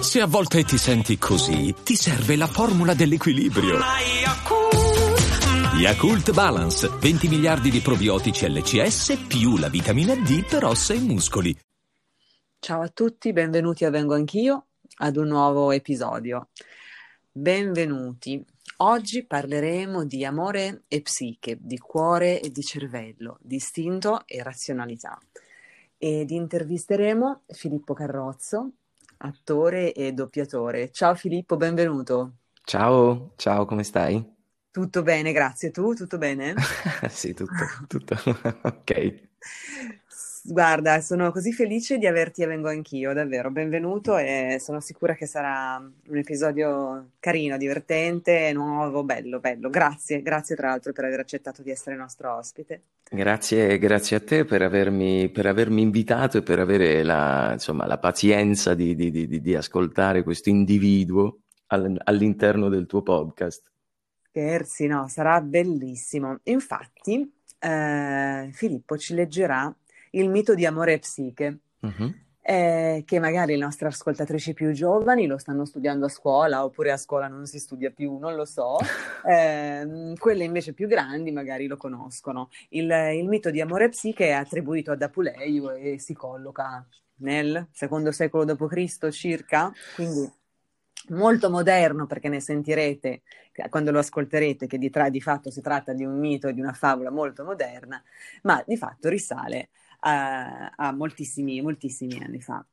Se a volte ti senti così, ti serve la formula dell'equilibrio. Yakult Balance, 20 miliardi di probiotici LCS più la vitamina D per ossa e muscoli. Ciao a tutti, benvenuti a Vengo Anch'io ad un nuovo episodio. Benvenuti. Oggi parleremo di amore e psiche, di cuore e di cervello, di istinto e razionalità. Ed intervisteremo Filippo Carrozzo, attore e doppiatore. Ciao Filippo, benvenuto. Ciao, ciao, come stai? Tutto bene, grazie. Tu, tutto bene? sì, tutto, tutto. ok. Guarda, sono così felice di averti e vengo anch'io, davvero. Benvenuto e sono sicura che sarà un episodio carino, divertente, nuovo, bello, bello. Grazie, grazie tra l'altro per aver accettato di essere nostro ospite. Grazie, grazie a te per avermi, per avermi invitato e per avere la, insomma, la pazienza di, di, di, di ascoltare questo individuo all'interno del tuo podcast. Scherzi, no, sarà bellissimo. Infatti, eh, Filippo ci leggerà il mito di amore e psiche, uh-huh. eh, che magari le nostre ascoltatrici più giovani lo stanno studiando a scuola oppure a scuola non si studia più, non lo so. Eh, quelle invece più grandi magari lo conoscono. Il, il mito di amore psiche è attribuito ad Apuleio e si colloca nel secondo secolo d.C. circa, quindi molto moderno perché ne sentirete quando lo ascolterete che di, tra, di fatto si tratta di un mito e di una favola molto moderna, ma di fatto risale a, a moltissimi, moltissimi anni fa.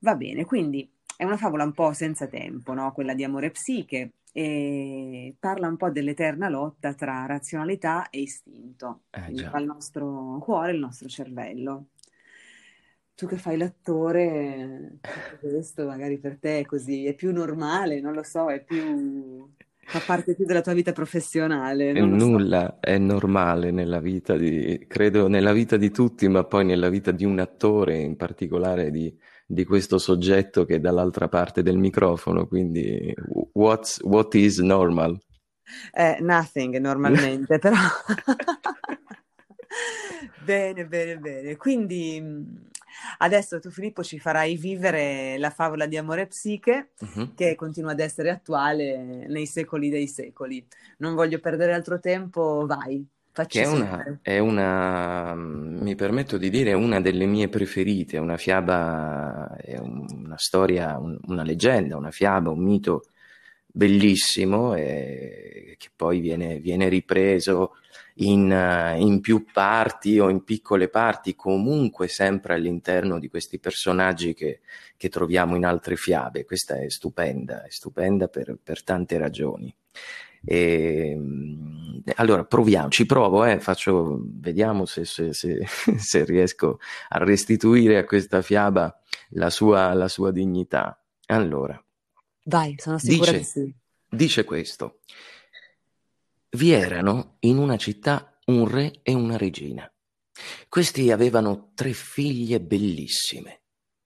Va bene, quindi è una favola un po' senza tempo, no? quella di amore e psiche, e parla un po' dell'eterna lotta tra razionalità e istinto, eh, tra il nostro cuore e il nostro cervello. Tu che fai l'attore, questo magari per te è così, è più normale, non lo so, è più fa parte più della tua vita professionale. Non nulla so. è normale nella vita di, credo nella vita di tutti, ma poi nella vita di un attore, in particolare di, di questo soggetto che è dall'altra parte del microfono. Quindi, what is normal? Eh, nothing normalmente, però. bene, bene, bene. Quindi Adesso tu Filippo ci farai vivere la favola di amore psiche uh-huh. che continua ad essere attuale nei secoli dei secoli. Non voglio perdere altro tempo, vai. Facci che è una, è una, mi permetto di dire, una delle mie preferite, una fiaba, è una storia, un, una leggenda, una fiaba, un mito bellissimo e che poi viene, viene ripreso in, eh, in, più parti o in piccole parti, comunque sempre all'interno di questi personaggi che, che troviamo in altre fiabe. Questa è stupenda, è stupenda per, per tante ragioni. E, ehm, allora proviamo, ci provo, eh, faccio, vediamo se, se, se, se, riesco a restituire a questa fiaba la sua, la sua dignità. Allora, vai, sono sicura dice, sì. Dice questo. Vi erano in una città un re e una regina. Questi avevano tre figlie bellissime,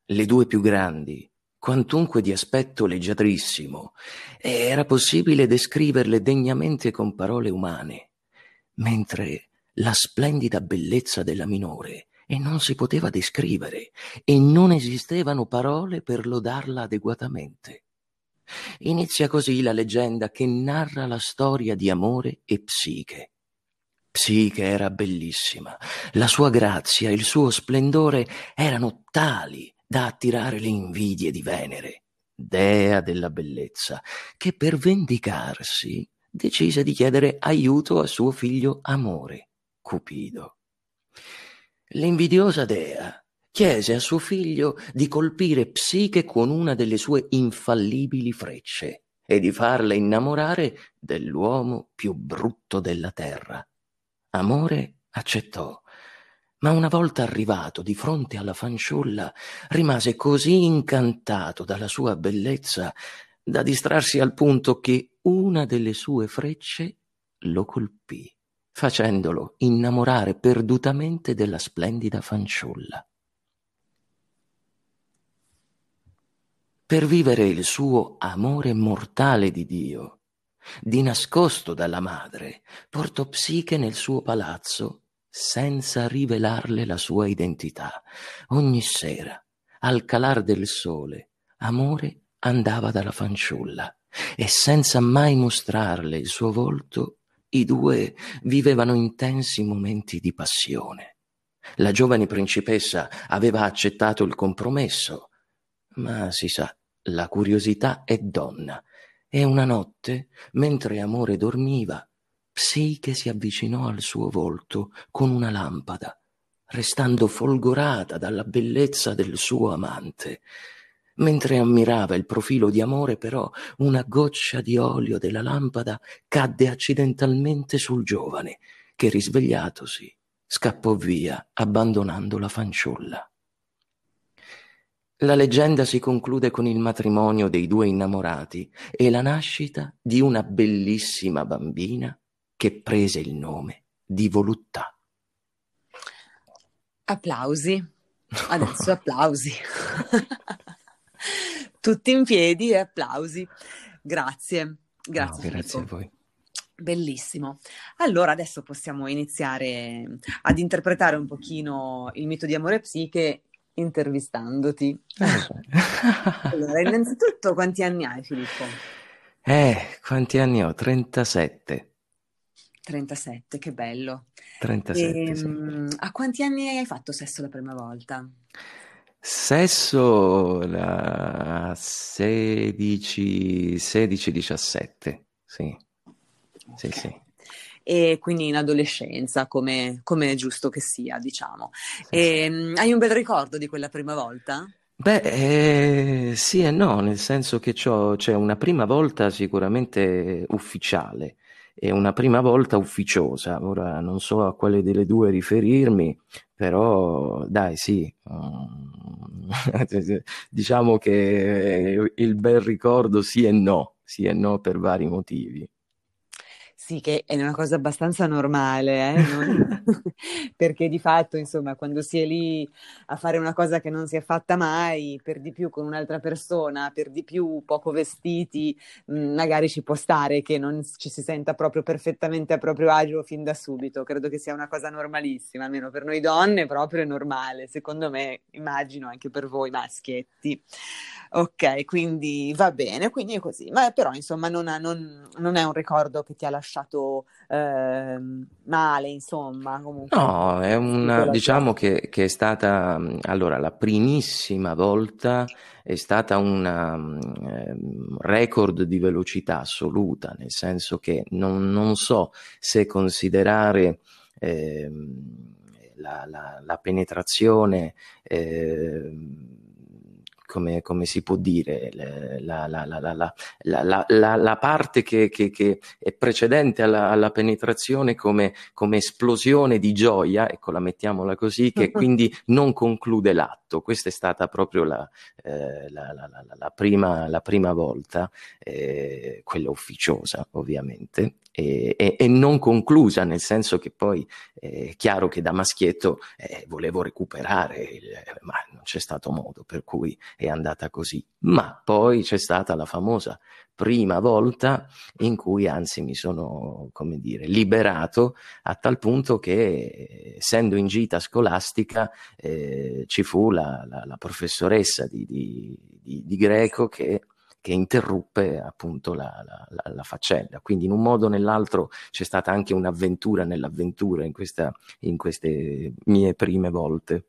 le due più grandi, quantunque di aspetto leggiadrissimo, e era possibile descriverle degnamente con parole umane, mentre la splendida bellezza della minore e non si poteva descrivere, e non esistevano parole per lodarla adeguatamente. Inizia così la leggenda che narra la storia di amore e psiche. Psiche era bellissima, la sua grazia e il suo splendore erano tali da attirare le invidie di Venere, dea della bellezza, che per vendicarsi decise di chiedere aiuto a suo figlio Amore, Cupido. L'invidiosa dea chiese a suo figlio di colpire Psiche con una delle sue infallibili frecce e di farla innamorare dell'uomo più brutto della terra. Amore accettò, ma una volta arrivato di fronte alla fanciulla rimase così incantato dalla sua bellezza da distrarsi al punto che una delle sue frecce lo colpì, facendolo innamorare perdutamente della splendida fanciulla. Per vivere il suo amore mortale di Dio. Di nascosto dalla madre, portò Psiche nel suo palazzo senza rivelarle la sua identità. Ogni sera, al calar del sole, amore andava dalla fanciulla e senza mai mostrarle il suo volto, i due vivevano intensi momenti di passione. La giovane principessa aveva accettato il compromesso, ma si sa, la curiosità è donna, e una notte, mentre amore dormiva, Psiche si avvicinò al suo volto con una lampada, restando folgorata dalla bellezza del suo amante. Mentre ammirava il profilo di amore, però, una goccia di olio della lampada cadde accidentalmente sul giovane, che risvegliatosi scappò via, abbandonando la fanciulla. La leggenda si conclude con il matrimonio dei due innamorati e la nascita di una bellissima bambina che prese il nome di Voluttà. Applausi. Adesso applausi. Tutti in piedi e applausi. Grazie. Grazie, no, grazie a voi. Bellissimo. Allora adesso possiamo iniziare ad interpretare un pochino il mito di amore e psiche intervistandoti. allora, innanzitutto quanti anni hai Filippo? Eh, quanti anni ho? 37. 37, che bello. 37, e, sì. Ehm, a quanti anni hai fatto sesso la prima volta? Sesso a 16, 16, 17, sì. Okay. Sì, sì. E quindi in adolescenza, come, come è giusto che sia, diciamo. E, sì. Hai un bel ricordo di quella prima volta? Beh, eh, sì e no, nel senso che c'è una prima volta sicuramente ufficiale e una prima volta ufficiosa. Ora non so a quale delle due riferirmi, però dai, sì. diciamo che il bel ricordo sì e no, sì e no per vari motivi. Sì, che è una cosa abbastanza normale, eh? non... perché di fatto, insomma, quando si è lì a fare una cosa che non si è fatta mai, per di più con un'altra persona, per di più poco vestiti, mm, magari ci può stare che non ci si senta proprio perfettamente a proprio agio fin da subito. Credo che sia una cosa normalissima, almeno per noi donne proprio è normale, secondo me, immagino anche per voi maschietti. Ok, quindi va bene, quindi è così, ma però insomma non, ha, non, non è un ricordo che ti ha lasciato lasciato eh, male, insomma. Comunque, no, è una, diciamo che, che, è stata, allora, la primissima volta è stata un eh, record di velocità assoluta, nel senso che non, non so se considerare eh, la, la, la, penetrazione eh, come, come, si può dire, la, la, la, la parte che, che, che, è precedente alla, alla penetrazione come, come, esplosione di gioia, ecco la mettiamola così, che quindi non conclude l'atto. Questa è stata proprio la, eh, prima, la prima, volta, eh, quella ufficiosa ovviamente, e, e, e, non conclusa, nel senso che poi è chiaro che da maschietto eh, volevo recuperare, il, ma non c'è stato modo, per cui è andata così. Ma poi c'è stata la famosa prima volta in cui anzi mi sono, come dire, liberato a tal punto che essendo in gita scolastica eh, ci fu la, la, la professoressa di, di, di, di greco che che interruppe appunto la, la, la, faccenda. Quindi in un modo o nell'altro c'è stata anche un'avventura nell'avventura in, questa, in queste mie prime volte.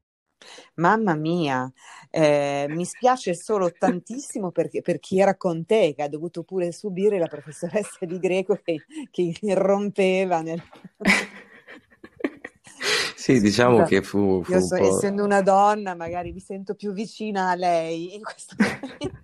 Mamma mia, eh, mi spiace solo tantissimo per, per, chi era con te, che ha dovuto pure subire la professoressa di greco che, che irrompeva nel... Sì, diciamo che fu, fu Io so, essendo una donna, magari mi sento più vicina a lei in questo momento.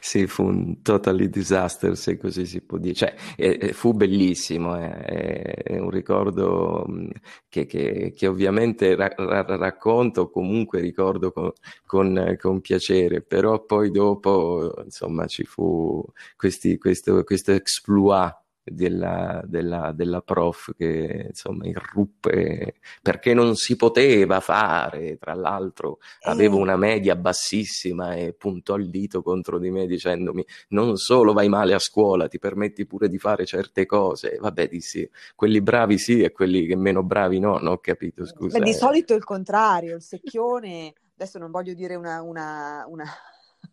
sì, fu un totally disaster, se così si può dire. Cioè, eh, fu bellissimo, eh, è un ricordo mm, che, che, che ovviamente ra- ra- racconto, comunque ricordo con, con, con, piacere, però poi dopo, insomma, ci fu questi, questo, questo exploit della, della, della, prof che insomma irruppe perché non si poteva fare, tra l'altro avevo eh. una media bassissima e puntò il dito contro di me dicendomi non solo vai male a scuola, ti permetti pure di fare certe cose. Vabbè, dissi, quelli bravi sì e quelli che meno bravi no, non ho capito, scusa. Beh, di solito è il contrario, il secchione, adesso non voglio dire una, una, una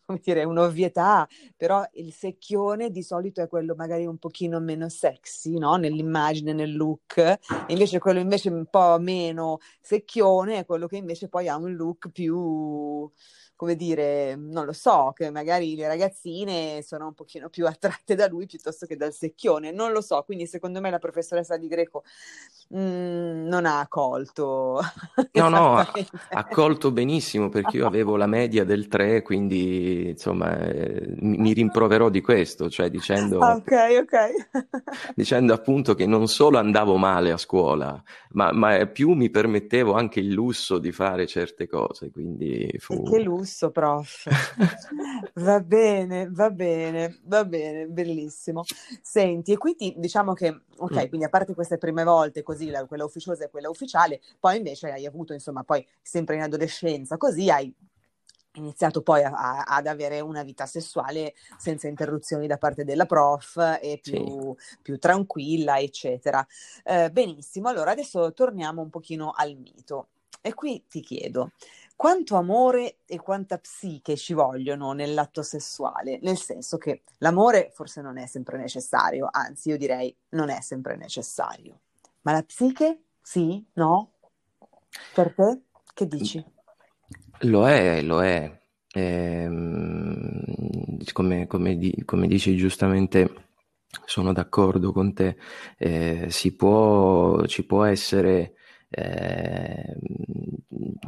come dire, un'ovvietà, però il secchione di solito è quello magari un pochino meno sexy, no? Nell'immagine, nel look, invece quello invece un po' meno secchione è quello che invece poi ha un look più come dire, non lo so, che magari le ragazzine sono un pochino più attratte da lui piuttosto che dal secchione, non lo so, quindi secondo me la professoressa di greco mh, mm, non ha colto. No, no, ha, colto benissimo perché io avevo la media del 3, quindi insomma eh, mi, mi rimproverò di questo, cioè dicendo, ah, okay, okay. dicendo appunto che non solo andavo male a scuola, ma, ma più mi permettevo anche il lusso di fare certe cose, quindi fu... che lusso? Lusso, prof. va bene, va bene, va bene, bellissimo. Senti, e quindi diciamo che, ok, mm. quindi a parte queste prime volte, così, la, quella ufficiosa e quella ufficiale, poi invece hai avuto, insomma, poi sempre in adolescenza, così hai iniziato poi a, a, ad avere una vita sessuale senza interruzioni da parte della prof e più, sì. più tranquilla, eccetera. Eh, benissimo, allora adesso torniamo un pochino al mito. E qui ti chiedo, quanto amore e quanta psiche ci vogliono nell'atto sessuale, nel senso che l'amore forse non è sempre necessario, anzi io direi non è sempre necessario, ma la psiche sì, no? Per te che dici? Lo è, lo è. Ehm, come, come, di, come, dici giustamente, sono d'accordo con te, eh, si può, ci può essere eh,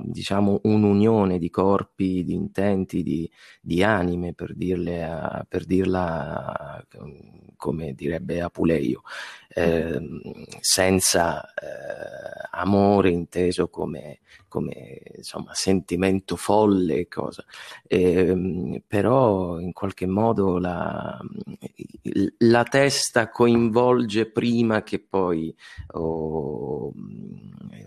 diciamo un'unione di corpi, di intenti, di, di anime, per, a, per dirla come direbbe Apuleio, eh, senza eh, amore inteso come, come insomma, sentimento folle, cosa. Eh, però in qualche modo la, la, testa coinvolge prima che poi oh,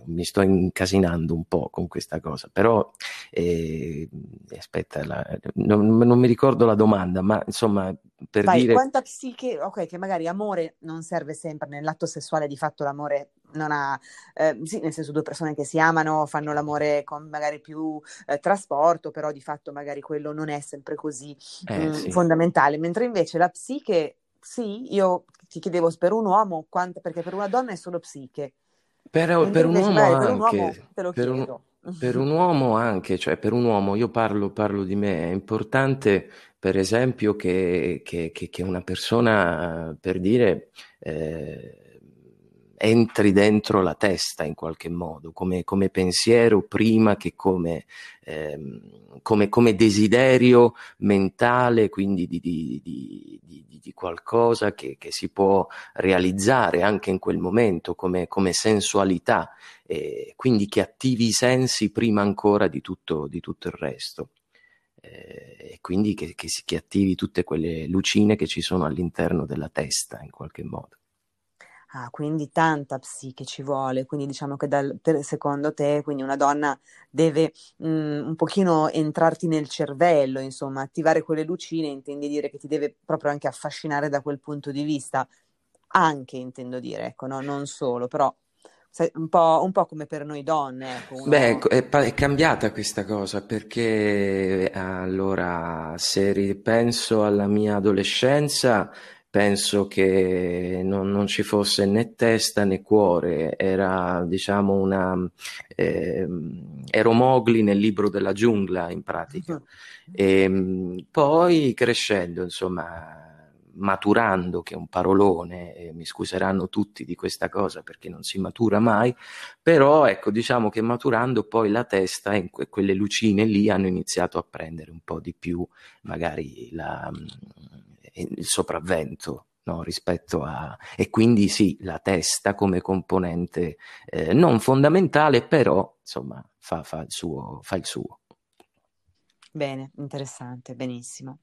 mi sto incasinando un po' con questa cosa, però eh, aspetta, la, non, non mi ricordo la domanda, ma insomma per Vai, dire... quanta psiche, ok, che magari amore non serve sempre, nell'atto sessuale di fatto l'amore non ha, eh, sì, nel senso due persone che si amano, fanno l'amore con magari più eh, trasporto, però di fatto magari quello non è sempre così eh, mh, mm, sì. fondamentale, mentre invece la psiche, sì, io ti chiedevo per un uomo, quanta, perché per una donna è solo psiche. Per, per un uomo anche, per un uomo te lo per chiedo. Un, per un uomo anche, cioè per un uomo, io parlo, parlo di me, è importante per esempio che, che, che, una persona, per dire, eh, entri dentro la testa in qualche modo, come, come pensiero prima che come, ehm, come, come, desiderio mentale, quindi di, di, di, di qualcosa che, che, si può realizzare anche in quel momento, come, sensualità, eh, quindi che attivi i sensi prima ancora di tutto, di tutto il resto eh, e quindi che, che, che attivi tutte quelle lucine che ci sono all'interno della testa in qualche modo. Ah, quindi tanta psiche ci vuole, quindi diciamo che dal, per, secondo te quindi una donna deve mh, mm, un pochino entrarti nel cervello, insomma, attivare quelle lucine, intendi dire che ti deve proprio anche affascinare da quel punto di vista, anche intendo dire, ecco, no? non solo, però un po', un po', come per noi donne. Ecco, uno... Beh, è, è, cambiata questa cosa perché allora, se ripenso alla mia adolescenza, penso che non, non ci fosse né testa né cuore, era diciamo una. Eh, ero Mowgli nel libro della giungla in pratica. Uh-huh. E, poi crescendo, insomma maturando, che è un parolone, e mi scuseranno tutti di questa cosa perché non si matura mai, però ecco, diciamo che maturando poi la testa e que- quelle lucine lì hanno iniziato a prendere un po' di più magari la, il sopravvento No, rispetto a... e quindi sì, la testa come componente eh, non fondamentale, però insomma fa, fa, il suo, fa il suo. Bene, interessante, benissimo.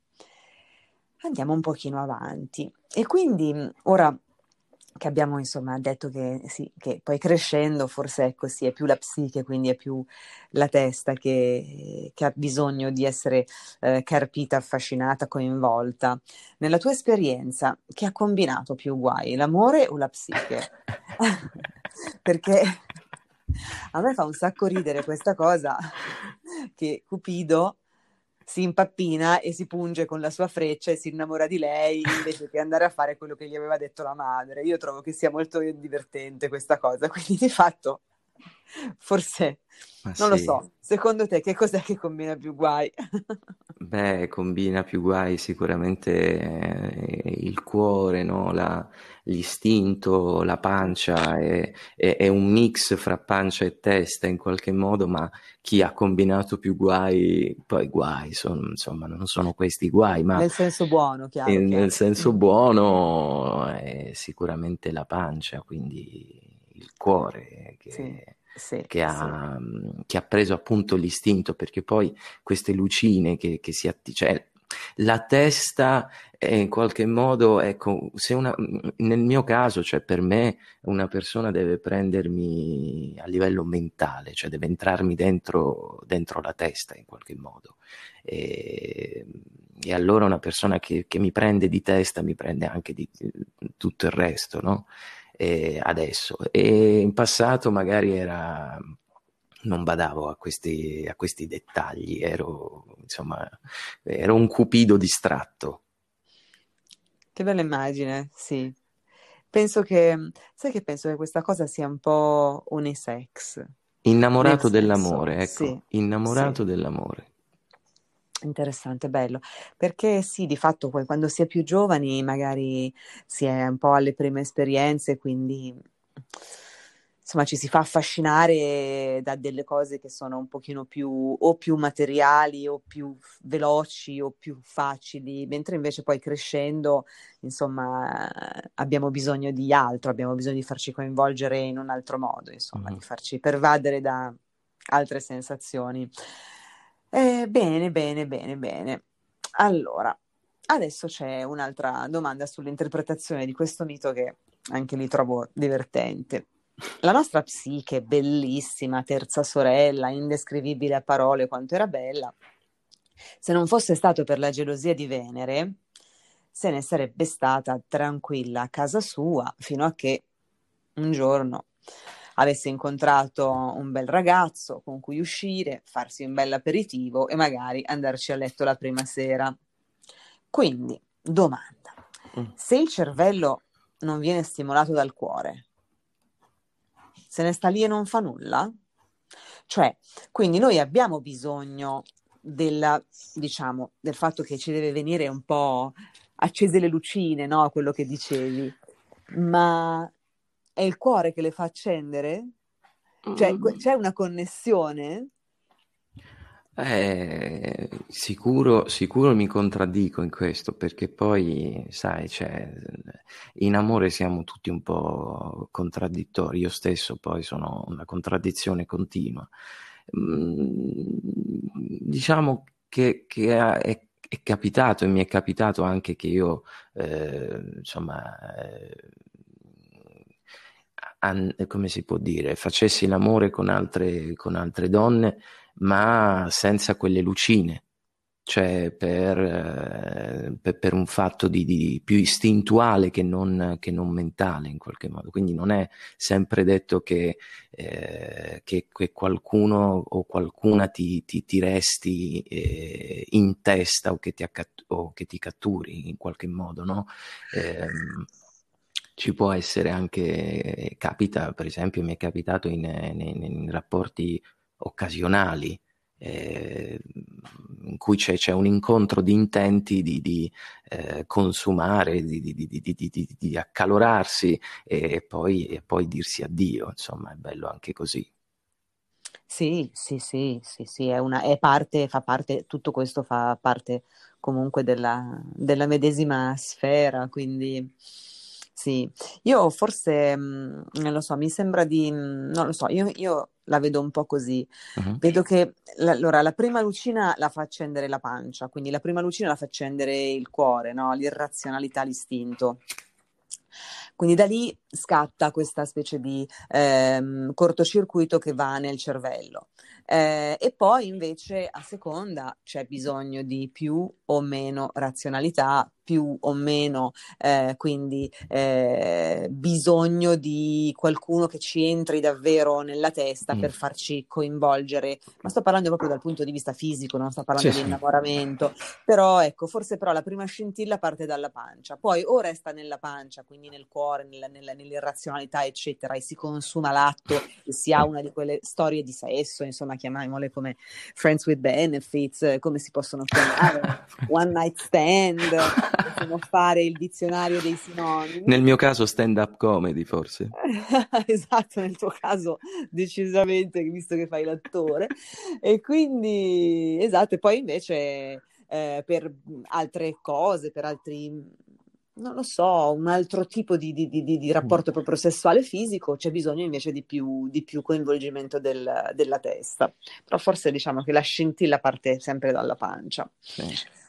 Andiamo un pochino avanti. E quindi ora che abbiamo insomma detto che, sì, che poi crescendo forse è così, è più la psiche, quindi è più la testa che, che ha bisogno di essere eh, carpita, affascinata, coinvolta. Nella tua esperienza, che ha combinato più guai, l'amore o la psiche? Perché a me fa un sacco ridere questa cosa che Cupido si impappina e si punge con la sua freccia e si innamora di lei invece che andare a fare quello che gli aveva detto la madre. Io trovo che sia molto divertente questa cosa, quindi di fatto forse Ma non sì. lo so. Secondo te che cos'è che combina più guai? Beh, combina più guai sicuramente eh, il cuore, no? La, l'istinto, la pancia, è, è, è, un mix fra pancia e testa in qualche modo, ma chi ha combinato più guai, poi guai, sono, insomma, non sono questi guai, ma... Nel senso buono, chiaro. Nel senso buono è sicuramente la pancia, quindi il cuore che... Sì sì, che, ha, sì. che, ha, preso appunto l'istinto, perché poi queste lucine che, che si attivano, cioè la testa è in qualche modo, ecco, se una, nel mio caso, cioè per me, una persona deve prendermi a livello mentale, cioè deve entrarmi dentro, dentro la testa in qualche modo. E, e allora una persona che, che, mi prende di testa mi prende anche di, di tutto il resto, no? Eh, adesso. E in passato magari era non badavo a questi, a questi dettagli, ero, insomma, ero un cupido distratto. Che bella immagine, sì. Penso che, sai che penso che questa cosa sia un po' unisex. Innamorato dell'amore, ecco, sì, innamorato sì. dell'amore. Interessante, bello, perché sì, di fatto poi quando si è più giovani magari si è un po' alle prime esperienze, quindi insomma ci si fa affascinare da delle cose che sono un pochino più o più materiali o più veloci o più facili, mentre invece poi crescendo, insomma, abbiamo bisogno di altro, abbiamo bisogno di farci coinvolgere in un altro modo, insomma, mm. di farci pervadere da altre sensazioni. Eh, bene, bene, bene, bene. Allora, adesso c'è un'altra domanda sull'interpretazione di questo mito che anche lì trovo divertente. La nostra psiche, bellissima, terza sorella, indescrivibile a parole quanto era bella, se non fosse stato per la gelosia di Venere, se ne sarebbe stata tranquilla a casa sua fino a che un giorno avesse incontrato un bel ragazzo con cui uscire, farsi un bel aperitivo e magari andarci a letto la prima sera. Quindi, domanda, mm. se il cervello non viene stimolato dal cuore, se ne sta lì e non fa nulla? Cioè, quindi noi abbiamo bisogno della, diciamo, del fatto che ci deve venire un po' accese le lucine, no? Quello che dicevi. Ma è il cuore che le fa accendere? Cioè, mm. c'è una connessione? Eh, sicuro, sicuro mi contraddico in questo perché poi, sai, cioè, in amore siamo tutti un po' contraddittori. Io stesso poi sono una contraddizione continua. Mm, diciamo che, che è, è, capitato e mi è capitato anche che io, eh, insomma, eh, an- come si può dire, facessi l'amore con altre, con altre donne, ma senza quelle lucine, cioè per, per, per un fatto di, di, più istintuale che non, che non, mentale in qualche modo. Quindi non è sempre detto che, eh, che, che qualcuno o qualcuna ti, ti, ti resti eh, in testa o che, ti accat- o che ti catturi in qualche modo, no? Eh, ci può essere anche, capita, per esempio, mi è capitato in, in, in rapporti occasionali, eh, in cui c'è, c'è, un incontro di intenti di, di eh, consumare, di, di, di, accalorarsi e poi, e poi dirsi addio, insomma è bello anche così. Sì, sì, sì, sì, sì, è una, è parte, fa parte, tutto questo fa parte comunque della, della medesima sfera, quindi sì, io forse, mh, non lo so, mi sembra di, non lo so, io, io la vedo un po' così. Uh-huh. Vedo che la, allora, la prima lucina la fa accendere la pancia, quindi la prima lucina la fa accendere il cuore, no? l'irrazionalità, l'istinto. Quindi da lì scatta questa specie di ehm, cortocircuito che va nel cervello. Eh, e poi invece a seconda c'è bisogno di più o meno razionalità, più o meno eh, quindi eh, bisogno di qualcuno che ci entri davvero nella testa mm. per farci coinvolgere, ma sto parlando proprio dal punto di vista fisico, non sto parlando sì, di innamoramento, però ecco, forse però la prima scintilla parte dalla pancia, poi o resta nella pancia, quindi nel cuore, nella, nella, nell'irrazionalità, eccetera, e si consuma l'atto e si ha una di quelle storie di sesso, insomma, chiamiamole come friends with benefits, come si possono chiamare, one night stand possiamo fare il dizionario dei sinonimi. Nel mio caso stand up comedy forse. esatto, nel tuo caso decisamente, visto che fai l'attore. E quindi, esatto, e poi invece eh, per altre cose, per altri non lo so, un altro tipo di, di, di, di, rapporto proprio sessuale fisico, c'è bisogno invece di più, più coinvolgimento del, della testa. Però forse diciamo che la scintilla parte sempre dalla pancia. Sì.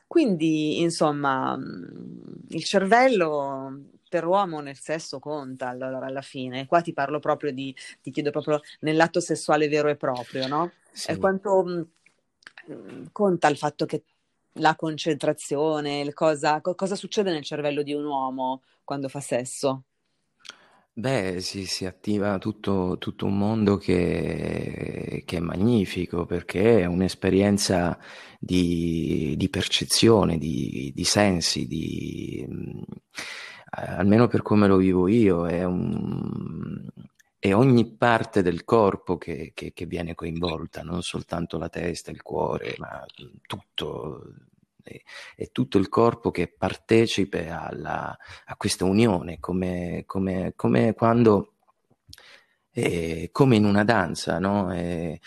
Quindi, insomma, mm, il cervello per uomo nel sesso conta allora alla fine. Qua ti parlo proprio di, ti chiedo proprio nell'atto sessuale vero e proprio, no? Sì. E quanto mh, mm, conta il fatto che la concentrazione, cosa, cosa succede nel cervello di un uomo quando fa sesso? Beh, si, si attiva tutto, tutto un mondo che, che è magnifico perché è un'esperienza di, di percezione, di, di sensi, di, eh, almeno per come lo vivo io, è, un, è ogni parte del corpo che, che, che viene coinvolta, non soltanto la testa, il cuore, ma tutto è tutto il corpo che partecipe alla, a questa unione, come, come, come quando, eh, come in una danza, no? È,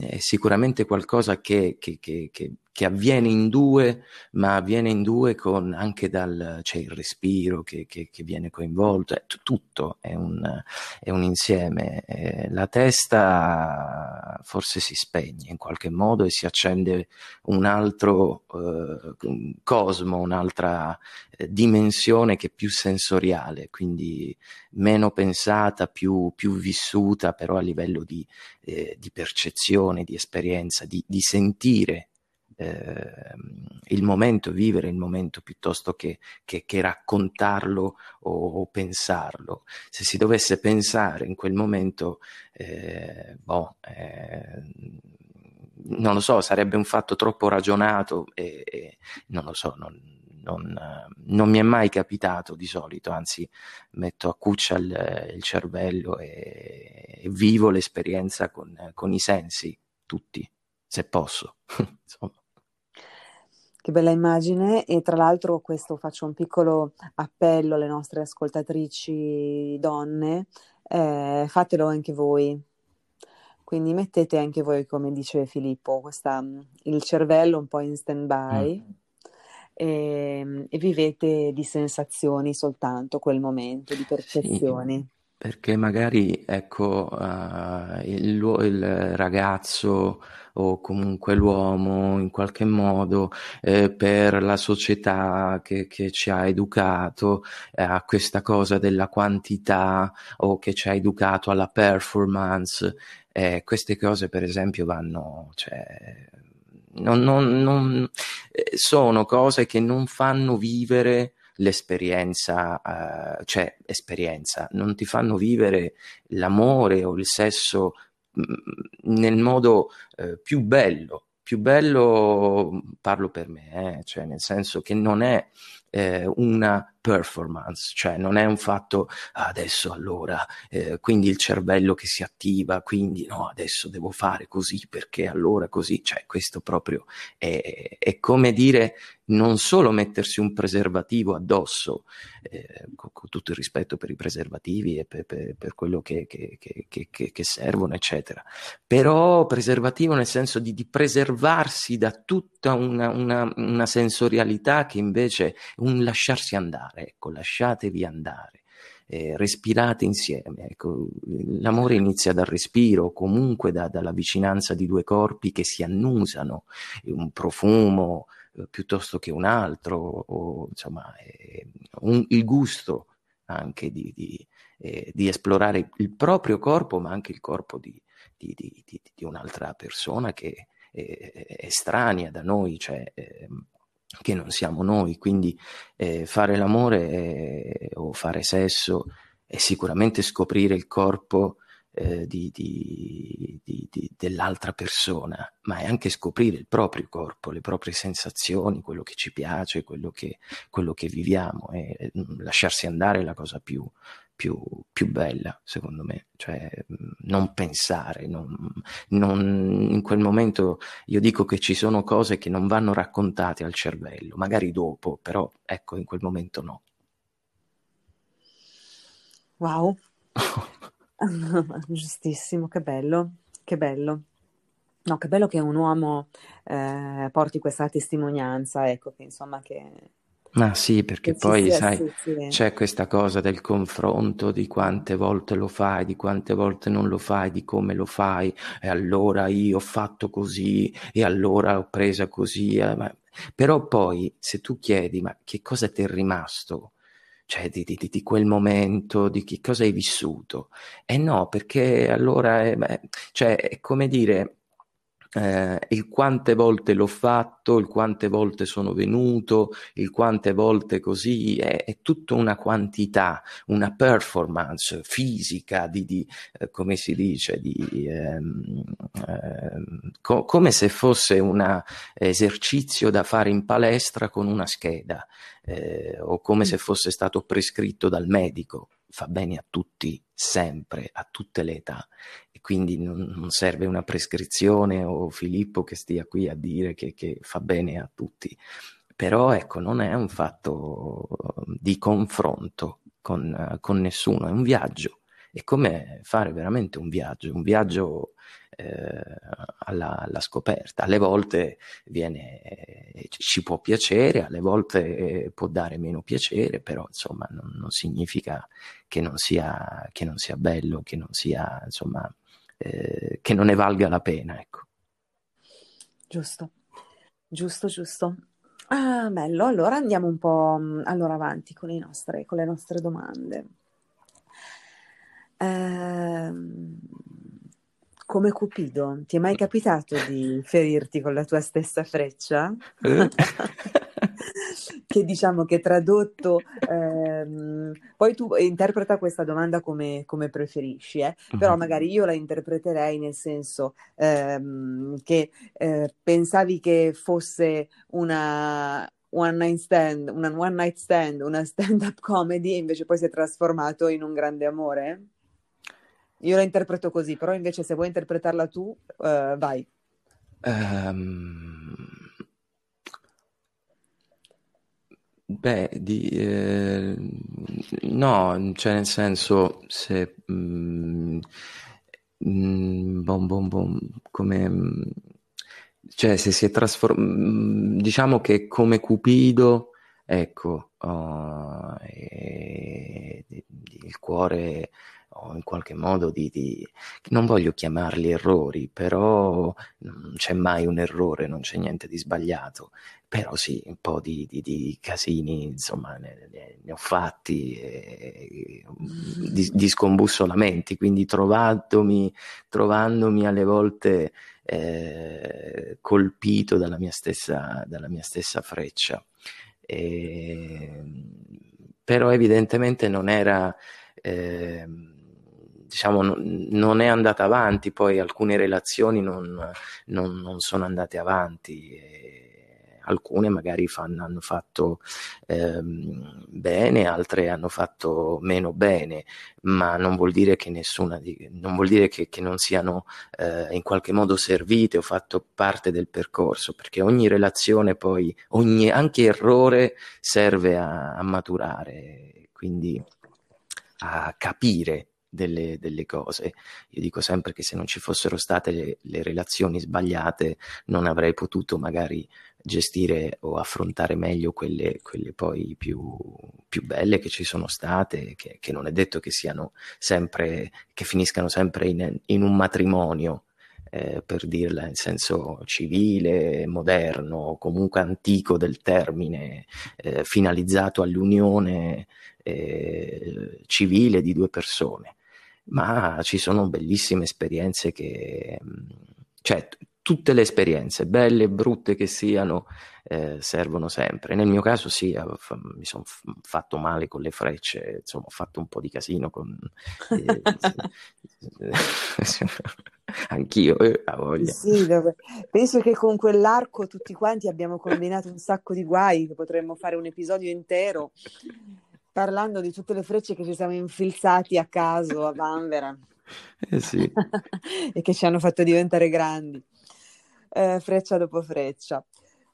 è sicuramente qualcosa che, che, che, che, avviene in due, ma avviene in due con anche dal, c'è il respiro che, viene coinvolto, è, tutto è un, è un insieme. Eh, la testa forse si spegne in qualche modo e si accende un altro eh, cosmo, un'altra eh, dimensione che è più sensoriale, quindi meno pensata, più, più vissuta, però a livello di, eh, di percezione, di esperienza, di, di sentire eh, il momento, vivere il momento piuttosto che, che, che raccontarlo o, o, pensarlo. Se si dovesse pensare in quel momento, eh, boh, eh, non lo so, sarebbe un fatto troppo ragionato e, e non lo so, non, non, non, mi è mai capitato di solito, anzi metto a cuccia il, il cervello e, e, vivo l'esperienza con, con, i sensi, tutti, se posso. Che bella immagine e tra l'altro questo faccio un piccolo appello alle nostre ascoltatrici donne, eh, fatelo anche voi. Quindi mettete anche voi, come dice Filippo, questa, il cervello un po' in stand-by. Mm e, ehm, e vivete di sensazioni soltanto quel momento, di percezioni. Sì, perché magari ecco uh, il, il, ragazzo o comunque l'uomo in qualche modo eh, per la società che, che ci ha educato eh, a questa cosa della quantità o che ci ha educato alla performance eh, queste cose per esempio vanno cioè, non, non, non, eh, sono cose che non fanno vivere l'esperienza, uh, cioè esperienza, non ti fanno vivere l'amore o il sesso mm, nel modo uh, più bello. Più bello parlo per me, eh, cioè nel senso che non è eh, una performance, cioè non è un fatto ah, adesso allora, eh, quindi il cervello che si attiva, quindi no, adesso devo fare così perché allora così, cioè questo proprio è, è come dire non solo mettersi un preservativo addosso, eh, con, tutto il rispetto per i preservativi e per, per, per quello che, che, che, che, servono, eccetera, però preservativo nel senso di, di preservarsi da tutta una, una, una, sensorialità che invece un lasciarsi andare, ecco, lasciatevi andare. Eh, respirate insieme. Ecco, l'amore inizia dal respiro, comunque da, dalla vicinanza di due corpi che si annusano, un profumo, eh, piuttosto che un altro, o insomma eh, un, il gusto anche di, di, eh, di, esplorare il proprio corpo, ma anche il corpo di, di un'altra persona che è, è estranea da noi, cioè ehm, che non siamo noi. Quindi eh, fare l'amore o fare sesso è sicuramente scoprire il corpo eh, di, di, di, dell'altra persona, ma è anche scoprire il proprio corpo, le proprie sensazioni, quello che ci piace, quello che, quello che viviamo e mm, lasciarsi andare è la cosa più, più, più bella, secondo me. Cioè, non pensare, non, non, in quel momento io dico che ci sono cose che non vanno raccontate al cervello, magari dopo, però ecco, in quel momento no. Wow. Giustissimo, che bello, che bello. No, che bello che un uomo eh, porti questa testimonianza, ecco, che insomma che... Ah sì, perché poi, sai, sì, sì. c'è questa cosa del confronto di quante volte lo fai, di quante volte non lo fai, di come lo fai, e allora io ho fatto così, e allora ho presa così. Eh, ma... Però poi, se tu chiedi, ma che cosa ti è rimasto cioè di, di, di, quel momento, di che cosa hai vissuto. E no, perché allora è, cioè, è come dire, eh, il quante volte l'ho fatto, il quante volte sono venuto, il quante volte così, è, è tutta una quantità, una performance fisica di, di eh, come si dice, di, ehm, ehm, co- come se fosse un esercizio da fare in palestra con una scheda eh, o come se fosse stato prescritto dal medico. Fa bene a tutti, sempre, a tutte le età. E quindi non, non serve una prescrizione o Filippo che stia qui a dire che, che fa bene a tutti. Però ecco, non è un fatto di confronto con, con nessuno, è un viaggio. È come fare veramente un viaggio, un viaggio eh, alla, alla, scoperta. Alle volte viene, eh, ci può piacere, alle volte eh, può dare meno piacere, però insomma non, non significa che non, sia, che non sia bello, che non sia insomma eh, che non ne valga la pena. Ecco. Giusto, giusto, giusto. Ah, bello, allora andiamo un po' mm, allora avanti con, nostre, con le nostre domande. Ehm, come Cupido, ti è mai capitato di ferirti con la tua stessa freccia? Eh? che diciamo che tradotto, ehm, poi tu interpreta questa domanda come, come preferisci, eh? però mm-hmm. magari io la interpreterei nel senso ehm, che eh, pensavi che fosse una, one night stand, una one night stand, una stand-up comedy e invece poi si è trasformato in un grande amore? Io la interpreto così, però invece se vuoi interpretarla tu, uh, vai. Um, beh, di, eh, no, cioè nel senso, se... Mm, mm, bom, bom, bom, come... Cioè, se si è trasformato... Mm, diciamo che come Cupido, ecco, oh, e, il cuore o in qualche modo di, di, non voglio chiamarli errori, però non c'è mai un errore, non c'è niente di sbagliato, però sì, un po' di, di, di casini, insomma, ne, ne, ho fatti, eh, di, di, scombussolamenti, quindi trovandomi, alle volte eh, colpito dalla mia stessa, dalla mia stessa freccia. E, però evidentemente non era... Eh, diciamo, non è andata avanti, poi alcune relazioni non, non, non sono andate avanti. alcune magari fanno, hanno fatto ehm, bene, altre hanno fatto meno bene, ma non vuol dire che nessuna di, non vuol dire che, che non siano eh, in qualche modo servite o fatto parte del percorso, perché ogni relazione poi, ogni anche errore serve a, a maturare, quindi a capire delle, delle, cose. Io dico sempre che se non ci fossero state le, le, relazioni sbagliate non avrei potuto magari gestire o affrontare meglio quelle, quelle poi più, più, belle che ci sono state, che, che, non è detto che siano sempre, che finiscano sempre in, in un matrimonio. Eh, per dirla in senso civile, moderno, comunque antico del termine, eh, finalizzato all'unione eh, civile di due persone ma ci sono bellissime esperienze che, cioè, tutte le esperienze, belle e brutte che siano, eh, servono sempre. Nel mio caso sì, mi sono fatto male con le frecce, insomma, ho fatto un po' di casino con... Eh, Anch'io, eh, a voglia. Sì, penso che con quell'arco tutti quanti abbiamo combinato un sacco di guai, che potremmo fare un episodio intero parlando di tutte le frecce che ci siamo infilzati a caso a Vanvera. Eh sì. e che ci hanno fatto diventare grandi, eh, freccia dopo freccia.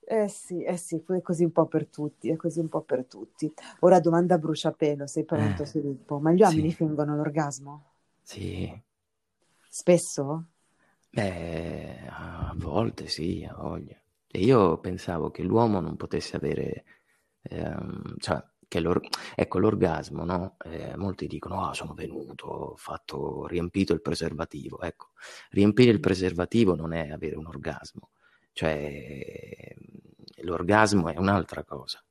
Eh sì, eh sì, è così un po' per tutti, è così un po' per tutti. Ora domanda a bruciapelo, sei pronto eh, Filippo? Ma gli uomini sì. fingono l'orgasmo? Sì. Spesso? Beh, a volte sì, a voglia. E io pensavo che l'uomo non potesse avere, ehm, cioè che l'or- ecco l'orgasmo, no? Eh, molti dicono, ah, sono venuto, ho fatto, riempito il preservativo. Ecco, riempire il preservativo non è avere un orgasmo, cioè l'orgasmo è un'altra cosa.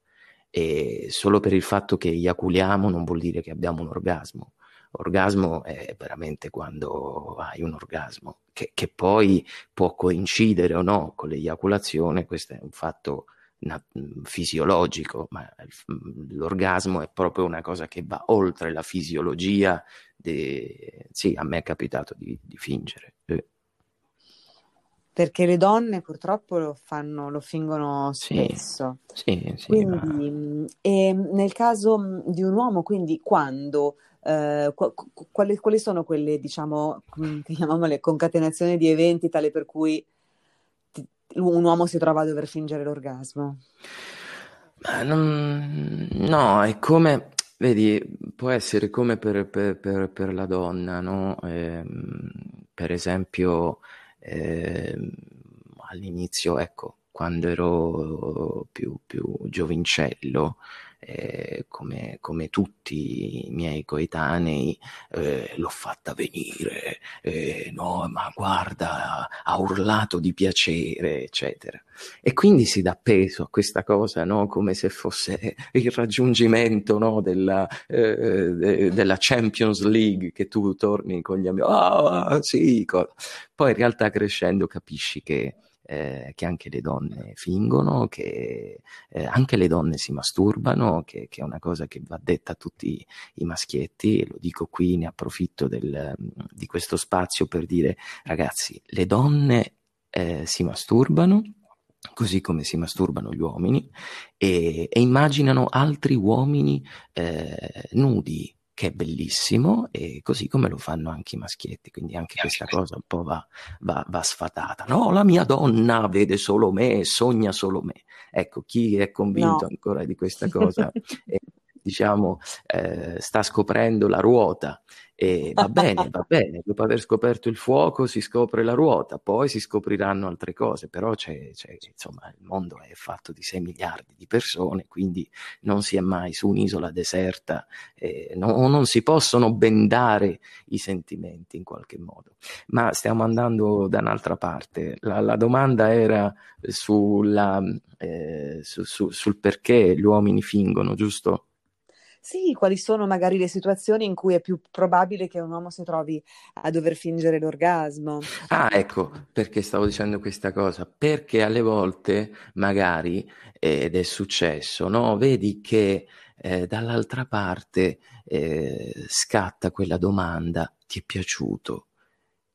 E solo per il fatto che eiaculiamo non vuol dire che abbiamo un orgasmo. Orgasmo è veramente quando hai un orgasmo, che, che poi può coincidere o no con l'eiaculazione, questo è un fatto fisiologico, ma l'orgasmo è proprio una cosa che va oltre la fisiologia. De... Sì, a me è capitato di, di fingere. Perché le donne purtroppo lo fanno, lo fingono spesso. Sì, sì, sì quindi, ma... e nel caso di un uomo, quindi quando Uh, quali, quali, sono quelle, diciamo, chiamiamole concatenazioni di eventi tale per cui un uomo si trova a dover fingere l'orgasmo? Non, no, è come, vedi, può essere come per, per, per, per la donna, no? Eh, per esempio, eh, all'inizio, ecco, quando ero più, più giovincello, eh, come, come, tutti i miei coetanei, eh, l'ho fatta venire, eh, no, ma guarda, ha urlato di piacere, eccetera. E quindi si dà peso a questa cosa, no? come se fosse il raggiungimento no? della, eh, de, della, Champions League, che tu torni con gli amici, ah, sì, poi in realtà crescendo capisci che eh, che anche le donne fingono, che eh, anche le donne si masturbano, che, che, è una cosa che va detta a tutti i maschietti, lo dico qui, ne approfitto del, di questo spazio per dire ragazzi, le donne eh, si masturbano, così come si masturbano gli uomini, e, e immaginano altri uomini eh, nudi, che è bellissimo, e così come lo fanno anche i maschietti, quindi anche questa cosa un po' va, va, va sfatata. No, la mia donna vede solo me, sogna solo me. Ecco, chi è convinto no. ancora di questa cosa, eh, diciamo, eh, sta scoprendo la ruota e va bene, va bene, dopo aver scoperto il fuoco si scopre la ruota, poi si scopriranno altre cose, però c'è, c'è, insomma, il mondo è fatto di 6 miliardi di persone, quindi non si è mai su un'isola deserta, eh, no, non si possono bendare i sentimenti in qualche modo. Ma stiamo andando da un'altra parte. La, la domanda era sulla, eh, su, su, sul perché gli uomini fingono, giusto? Sì, quali sono magari le situazioni in cui è più probabile che un uomo si trovi a dover fingere l'orgasmo? Ah, ecco, perché stavo dicendo questa cosa, perché alle volte magari, ed è successo, no? Vedi che eh, dall'altra parte eh, scatta quella domanda, ti è piaciuto?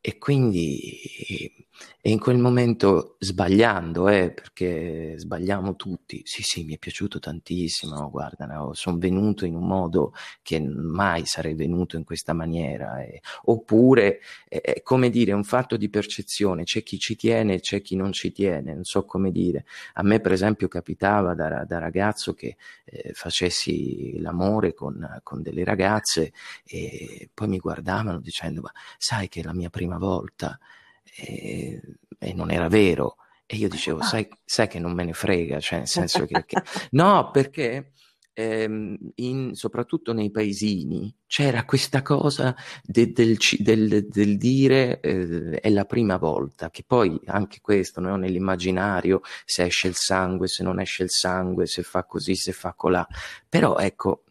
E quindi e in quel momento sbagliando, eh, perché sbagliamo tutti, sì sì mi è piaciuto tantissimo, guarda, no, sono venuto in un modo che mai sarei venuto in questa maniera, eh. oppure è come dire, è un fatto di percezione, c'è chi ci tiene c'è chi non ci tiene, non so come dire. A me per esempio capitava da, da ragazzo che eh, facessi l'amore con, con delle ragazze e poi mi guardavano dicendo ma sai che la mia prima volta e, e non era vero. E io dicevo, ah. sai, sai, che non me ne frega, cioè nel senso che... che... No, perché ehm, in, soprattutto nei paesini c'era questa cosa de, del, del, del, dire eh, è la prima volta, che poi anche questo no? nell'immaginario, se esce il sangue, se non esce il sangue, se fa così, se fa colà. Però ecco,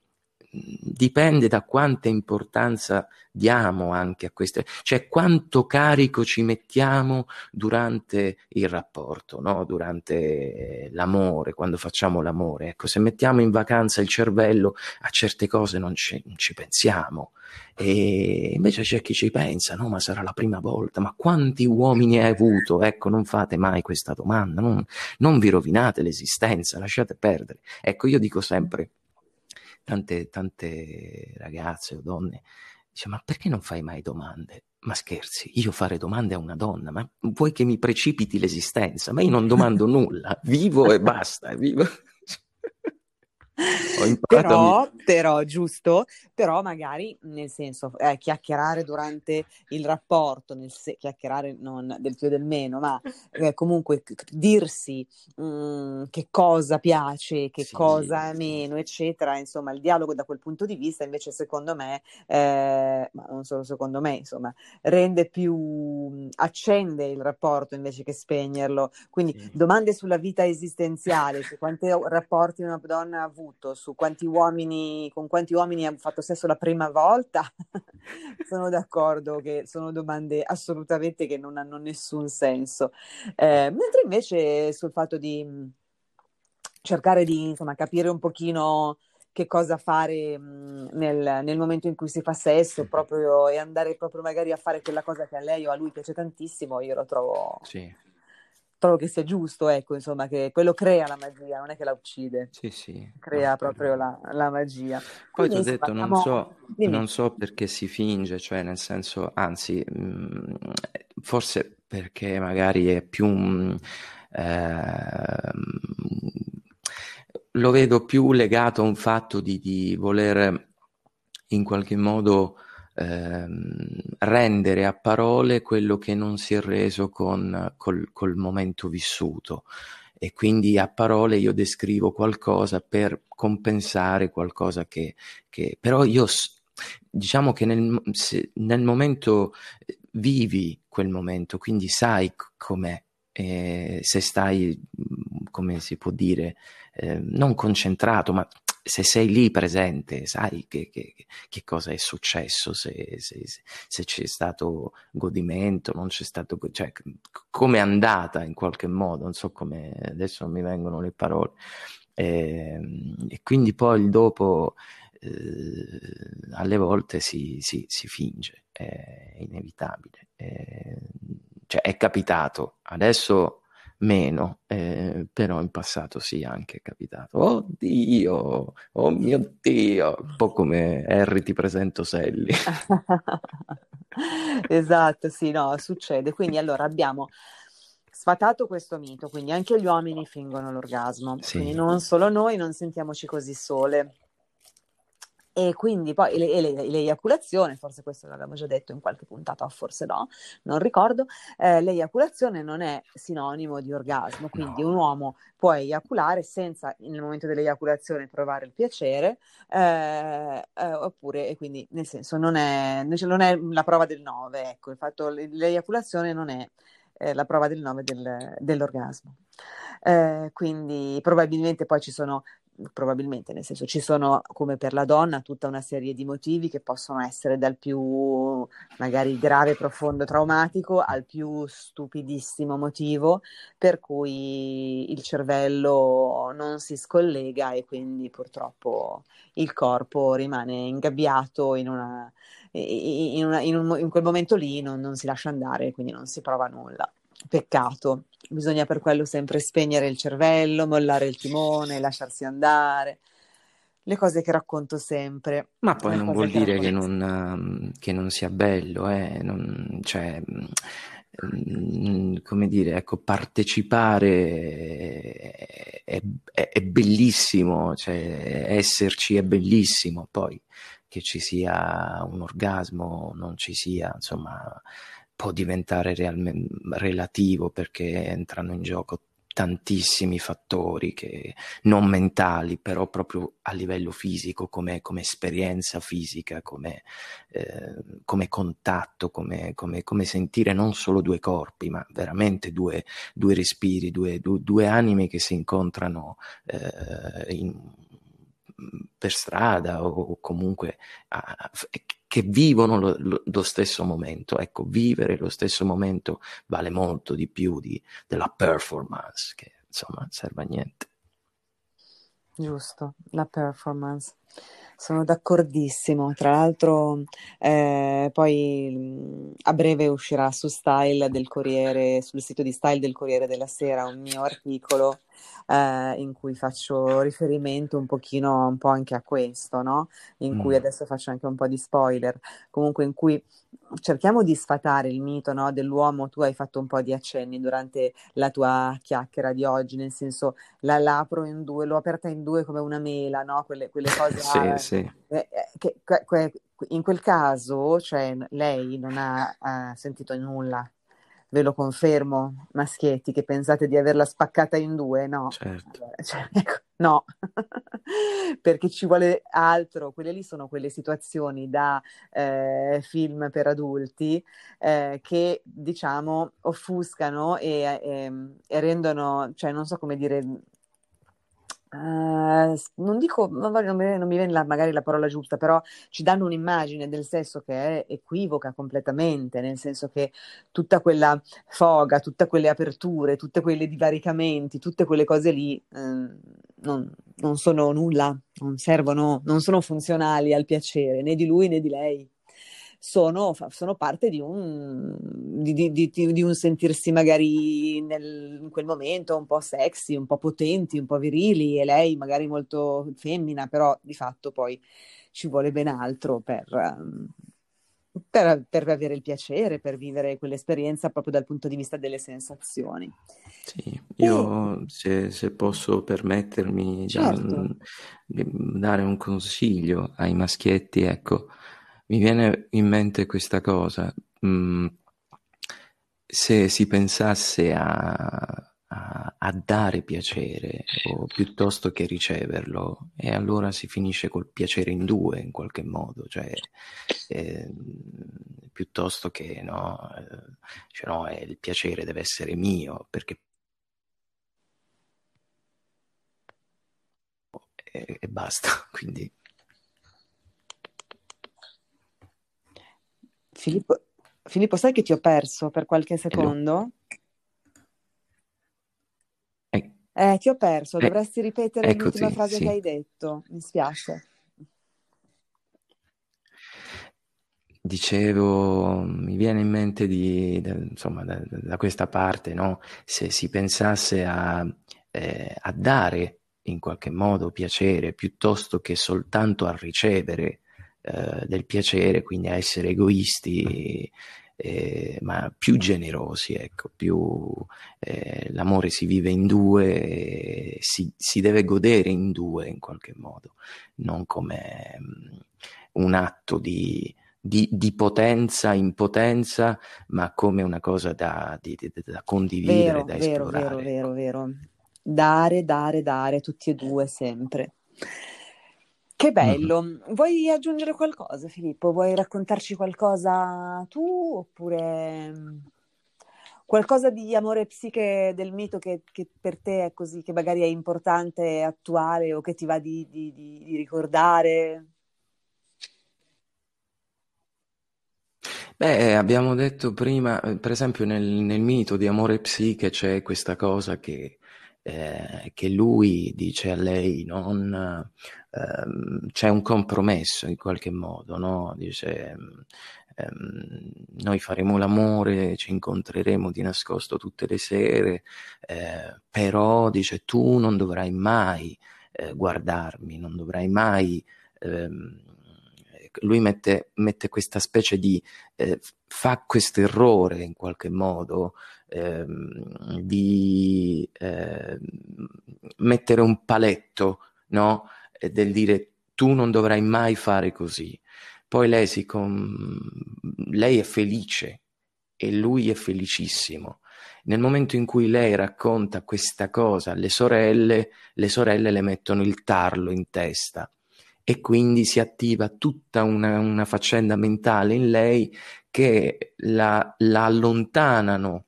dipende da quanta importanza diamo anche a queste, cioè quanto carico ci mettiamo durante il rapporto, no? durante l'amore, quando facciamo l'amore. Ecco, se mettiamo in vacanza il cervello a certe cose non ci, non ci pensiamo. E invece c'è chi ci pensa, no, ma sarà la prima volta, ma quanti uomini hai avuto? Ecco, non fate mai questa domanda, non, non vi rovinate l'esistenza, lasciate perdere. Ecco, io dico sempre, tante, tante ragazze o donne dice ma perché non fai mai domande? Ma scherzi, io fare domande a una donna, ma vuoi che mi precipiti l'esistenza? Ma io non domando nulla, vivo e basta, vivo. Però, però, giusto, però magari nel senso eh, chiacchierare durante il rapporto, nel se- chiacchierare non del più e del meno, ma eh, comunque c- dirsi mh, mm, che cosa piace, che sì. cosa meno, eccetera, insomma il dialogo da quel punto di vista invece secondo me, eh, ma non solo secondo me, insomma, rende più, accende il rapporto invece che spegnerlo, quindi sì. domande sulla vita esistenziale, su quanti rapporti una donna ha avuto, avuto, su quanti uomini, con quanti uomini ha fatto sesso la prima volta, sono d'accordo che sono domande assolutamente che non hanno nessun senso. Eh, mentre invece sul fatto di mm, cercare di insomma, capire un pochino che cosa fare mm, nel, nel, momento in cui si fa sesso proprio, e andare proprio magari a fare quella cosa che a lei o a lui piace tantissimo, io lo trovo sì trovo che sia giusto, ecco, insomma, che quello crea la magia, non è che la uccide. Sì, sì. Crea proprio la, la magia. Poi ti ho detto, non, so, non so, perché si finge, cioè nel senso, anzi, mh, mm, forse perché magari è più... Mh, eh, lo vedo più legato a un fatto di, di voler in qualche modo ehm, rendere a parole quello che non si è reso con, col, col momento vissuto. E quindi a parole io descrivo qualcosa per compensare qualcosa che, che però io diciamo che nel, nel momento eh, vivi quel momento, quindi sai com'è, eh, se stai, come si può dire, eh, non concentrato, ma se sei lì presente, sai che, che, che cosa è successo, se, se, se, c'è stato godimento, non c'è stato, cioè come è andata in qualche modo, non so come, adesso non mi vengono le parole. E, ehm, e quindi poi il dopo eh, alle volte si, si, si, finge, è inevitabile. È, cioè, è capitato, adesso meno, eh, però in passato sì, anche è capitato. Oh Dio, oh mio Dio, un po' come Harry ti presento Sally. esatto, sì, no, succede. Quindi allora abbiamo sfatato questo mito, quindi anche gli uomini fingono l'orgasmo, sì. quindi non solo noi, non sentiamoci così sole. E quindi poi le, le, l'eiaculazione, forse questo l'abbiamo già detto in qualche puntata, o forse no, non ricordo, eh, l'eiaculazione non è sinonimo di orgasmo, quindi no. un uomo può eiaculare senza nel momento dell'eiaculazione provare il piacere, eh, eh, oppure, e quindi nel senso non è, non è la prova del 9, ecco, il fatto l'eiaculazione non è eh, la prova del 9 del, dell'orgasmo. Eh, quindi probabilmente poi ci sono probabilmente, nel senso ci sono come per la donna tutta una serie di motivi che possono essere dal più magari grave, profondo, traumatico al più stupidissimo motivo per cui il cervello non si scollega e quindi purtroppo il corpo rimane ingabbiato in una in, una, in, un, in quel momento lì non, non si lascia andare, quindi non si prova nulla. Peccato, bisogna per quello sempre spegnere il cervello, mollare il timone, lasciarsi andare le cose che racconto sempre. Ma poi non vuol che dire che non, che non, sia bello, eh? non, cioè, mm, come dire, ecco, partecipare è, è, è bellissimo, cioè, esserci è bellissimo, poi che ci sia un orgasmo, non ci sia, insomma, può diventare realmente relativo perché entrano in gioco tantissimi fattori che, non mentali, però proprio a livello fisico, come, come esperienza fisica, come, eh, come contatto, come, come, sentire non solo due corpi, ma veramente due, due respiri, due, due, due, anime che si incontrano eh, in, per strada o comunque a, che vivono lo, lo, lo, stesso momento. Ecco, vivere lo stesso momento vale molto di più di, della performance, che insomma serve a niente. Giusto, la performance. Sono d'accordissimo. Tra l'altro, eh, poi a breve uscirà su Style del Corriere, sul sito di Style del Corriere della Sera, un mio articolo eh, in cui faccio riferimento un pochino, un po' anche a questo, no? In mm. cui adesso faccio anche un po' di spoiler, comunque in cui cerchiamo di sfatare il mito no, dell'uomo, tu hai fatto un po' di accenni durante la tua chiacchiera di oggi, nel senso la l'apro in due, l'ho aperta in due come una mela, no? quelle, quelle cose sì, ah, sì. Eh, eh, che, que, in quel caso, cioè, lei non ha, ha sentito nulla ve lo confermo, maschietti, che pensate di averla spaccata in due, no. Certo. Cioè, ecco, no, perché ci vuole altro. Quelle lì sono quelle situazioni da eh, film per adulti eh, che, diciamo, offuscano e, e, e rendono, cioè, non so come dire, Uh, non dico, non, mi, non mi viene la, magari la parola giusta, però ci danno un'immagine del sesso che è equivoca completamente, nel senso che tutta quella foga, tutte quelle aperture, tutti quei divaricamenti, tutte quelle cose lì eh, non, non sono nulla, non servono, non sono funzionali al piacere né di lui né di lei sono, sono parte di un, di, di, di, un sentirsi magari nel, in quel momento un po' sexy, un po' potenti, un po' virili e lei magari molto femmina, però di fatto poi ci vuole ben altro per, per, per, avere il piacere, per vivere quell'esperienza proprio dal punto di vista delle sensazioni. Sì, io e... se, se, posso permettermi certo. di dare un consiglio ai maschietti, ecco, mi viene in mente questa cosa. Mm, se si pensasse a, a, a, dare piacere o piuttosto che riceverlo, e allora si finisce col piacere in due in qualche modo, cioè eh, piuttosto che no, eh, cioè, no, eh, il piacere deve essere mio perché e, e basta. Quindi Filippo, Filippo, sai che ti ho perso per qualche secondo? Eh, eh ti ho perso, eh, dovresti ripetere eccoti, l'ultima frase sì. che hai detto, mi spiace. Dicevo, mi viene in mente di, insomma, da, da, questa parte, no? se si pensasse a, eh, a dare in qualche modo piacere piuttosto che soltanto a ricevere eh, del piacere, quindi a essere egoisti, eh, ma più generosi, ecco, più eh, l'amore si vive in due, si, si, deve godere in due in qualche modo, non come um, un atto di, di, di, potenza in potenza, ma come una cosa da, di, da condividere, vero, da vero, esplorare. Vero, vero, ecco. vero. Dare, dare, dare, tutti e due sempre. Che bello. Mm-hmm. Vuoi aggiungere qualcosa, Filippo? Vuoi raccontarci qualcosa tu oppure mm, qualcosa di amore psiche del mito che, che per te è così, che magari è importante, attuale o che ti va di, di, di, di ricordare? Beh, abbiamo detto prima, eh, per esempio nel, nel mito di amore psiche c'è questa cosa che eh, che lui dice a lei non ehm, c'è un compromesso in qualche modo, no? Dice ehm, noi faremo l'amore, ci incontreremo di nascosto tutte le sere, eh, però dice tu non dovrai mai eh, guardarmi, non dovrai mai ehm, lui mette, mette, questa specie di eh, fa questo errore in qualche modo ehm, di eh, mettere un paletto no? Del dire tu non dovrai mai fare così. Poi lei, si com... lei è felice e lui è felicissimo. Nel momento in cui lei racconta questa cosa alle sorelle, le sorelle le mettono il tarlo in testa e quindi si attiva tutta una, una faccenda mentale in lei che la, la, allontanano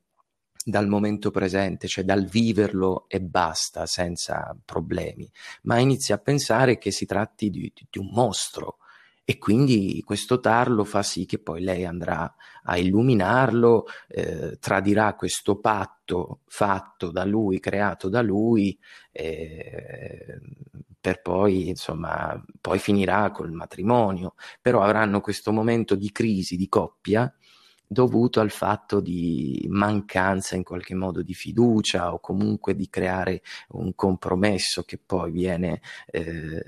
dal momento presente, cioè dal viverlo e basta, senza problemi, ma inizia a pensare che si tratti di, di un mostro, e quindi questo tarlo fa sì che poi lei andrà a illuminarlo, eh, tradirà questo patto fatto da lui, creato da lui, eh, per poi, insomma, poi finirà col matrimonio, però avranno questo momento di crisi di coppia dovuto al fatto di mancanza in qualche modo di fiducia o comunque di creare un compromesso che poi viene, eh,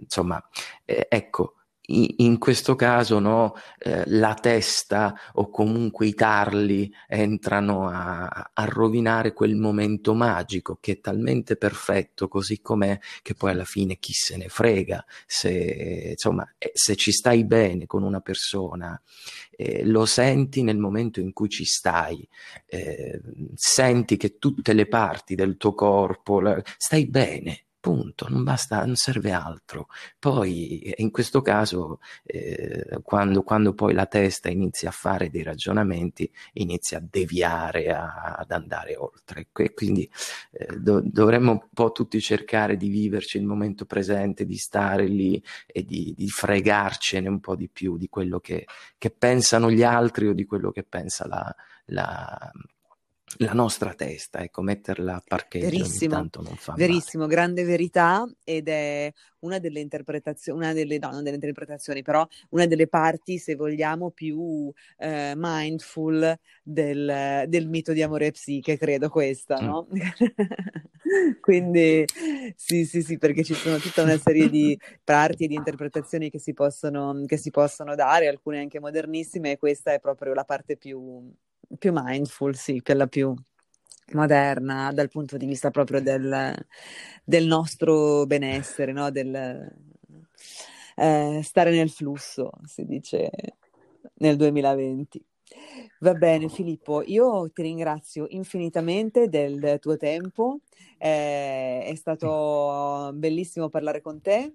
insomma, eh, ecco, in questo caso no, eh, la testa o comunque i tarli entrano a, a, rovinare quel momento magico che è talmente perfetto così com'è che poi alla fine chi se ne frega se, insomma, eh, se ci stai bene con una persona eh, lo senti nel momento in cui ci stai eh, senti che tutte le parti del tuo corpo la, stai bene punto, non basta, non serve altro. Poi eh, in questo caso, eh, quando, quando, poi la testa inizia a fare dei ragionamenti, inizia a deviare, a, ad andare oltre. E quindi eh, do, dovremmo un po' tutti cercare di viverci il momento presente, di stare lì e di, di fregarcene un po' di più di quello che, che, pensano gli altri o di quello che pensa la, la la nostra testa, ecco, metterla a parcheggio verissimo, tanto non fa Verissimo, male. grande verità ed è una delle interpretazioni, una delle, no, non delle interpretazioni, però una delle parti, se vogliamo, più eh, mindful del, del, mito di amore e psiche, credo questa, mm. no? Quindi sì, sì, sì, perché ci sono tutta una serie di parti e di interpretazioni che si possono, che si possono dare, alcune anche modernissime, e questa è proprio la parte più più mindful, sì, quella più moderna dal punto di vista proprio del, del nostro benessere, no? del eh, stare nel flusso, si dice nel 2020. Va bene Filippo, io ti ringrazio infinitamente del tuo tempo, eh, è stato bellissimo parlare con te,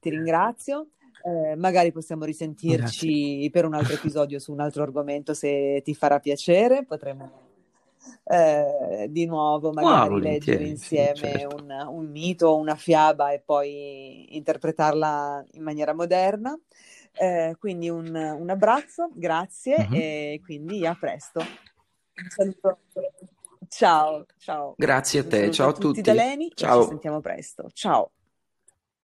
ti ringrazio. Eh, magari possiamo risentirci Grazie. per un altro episodio su un altro argomento se ti farà piacere. Potremmo eh, di nuovo magari wow, leggere insieme sì, certo. un, un, mito, una fiaba e poi interpretarla in maniera moderna. Eh, quindi un, un, abbraccio, grazie uh-huh. e quindi a presto. Un saluto. Ciao, ciao. Grazie a te, ciao a tutti. Da Leni ciao. ci sentiamo presto. Ciao.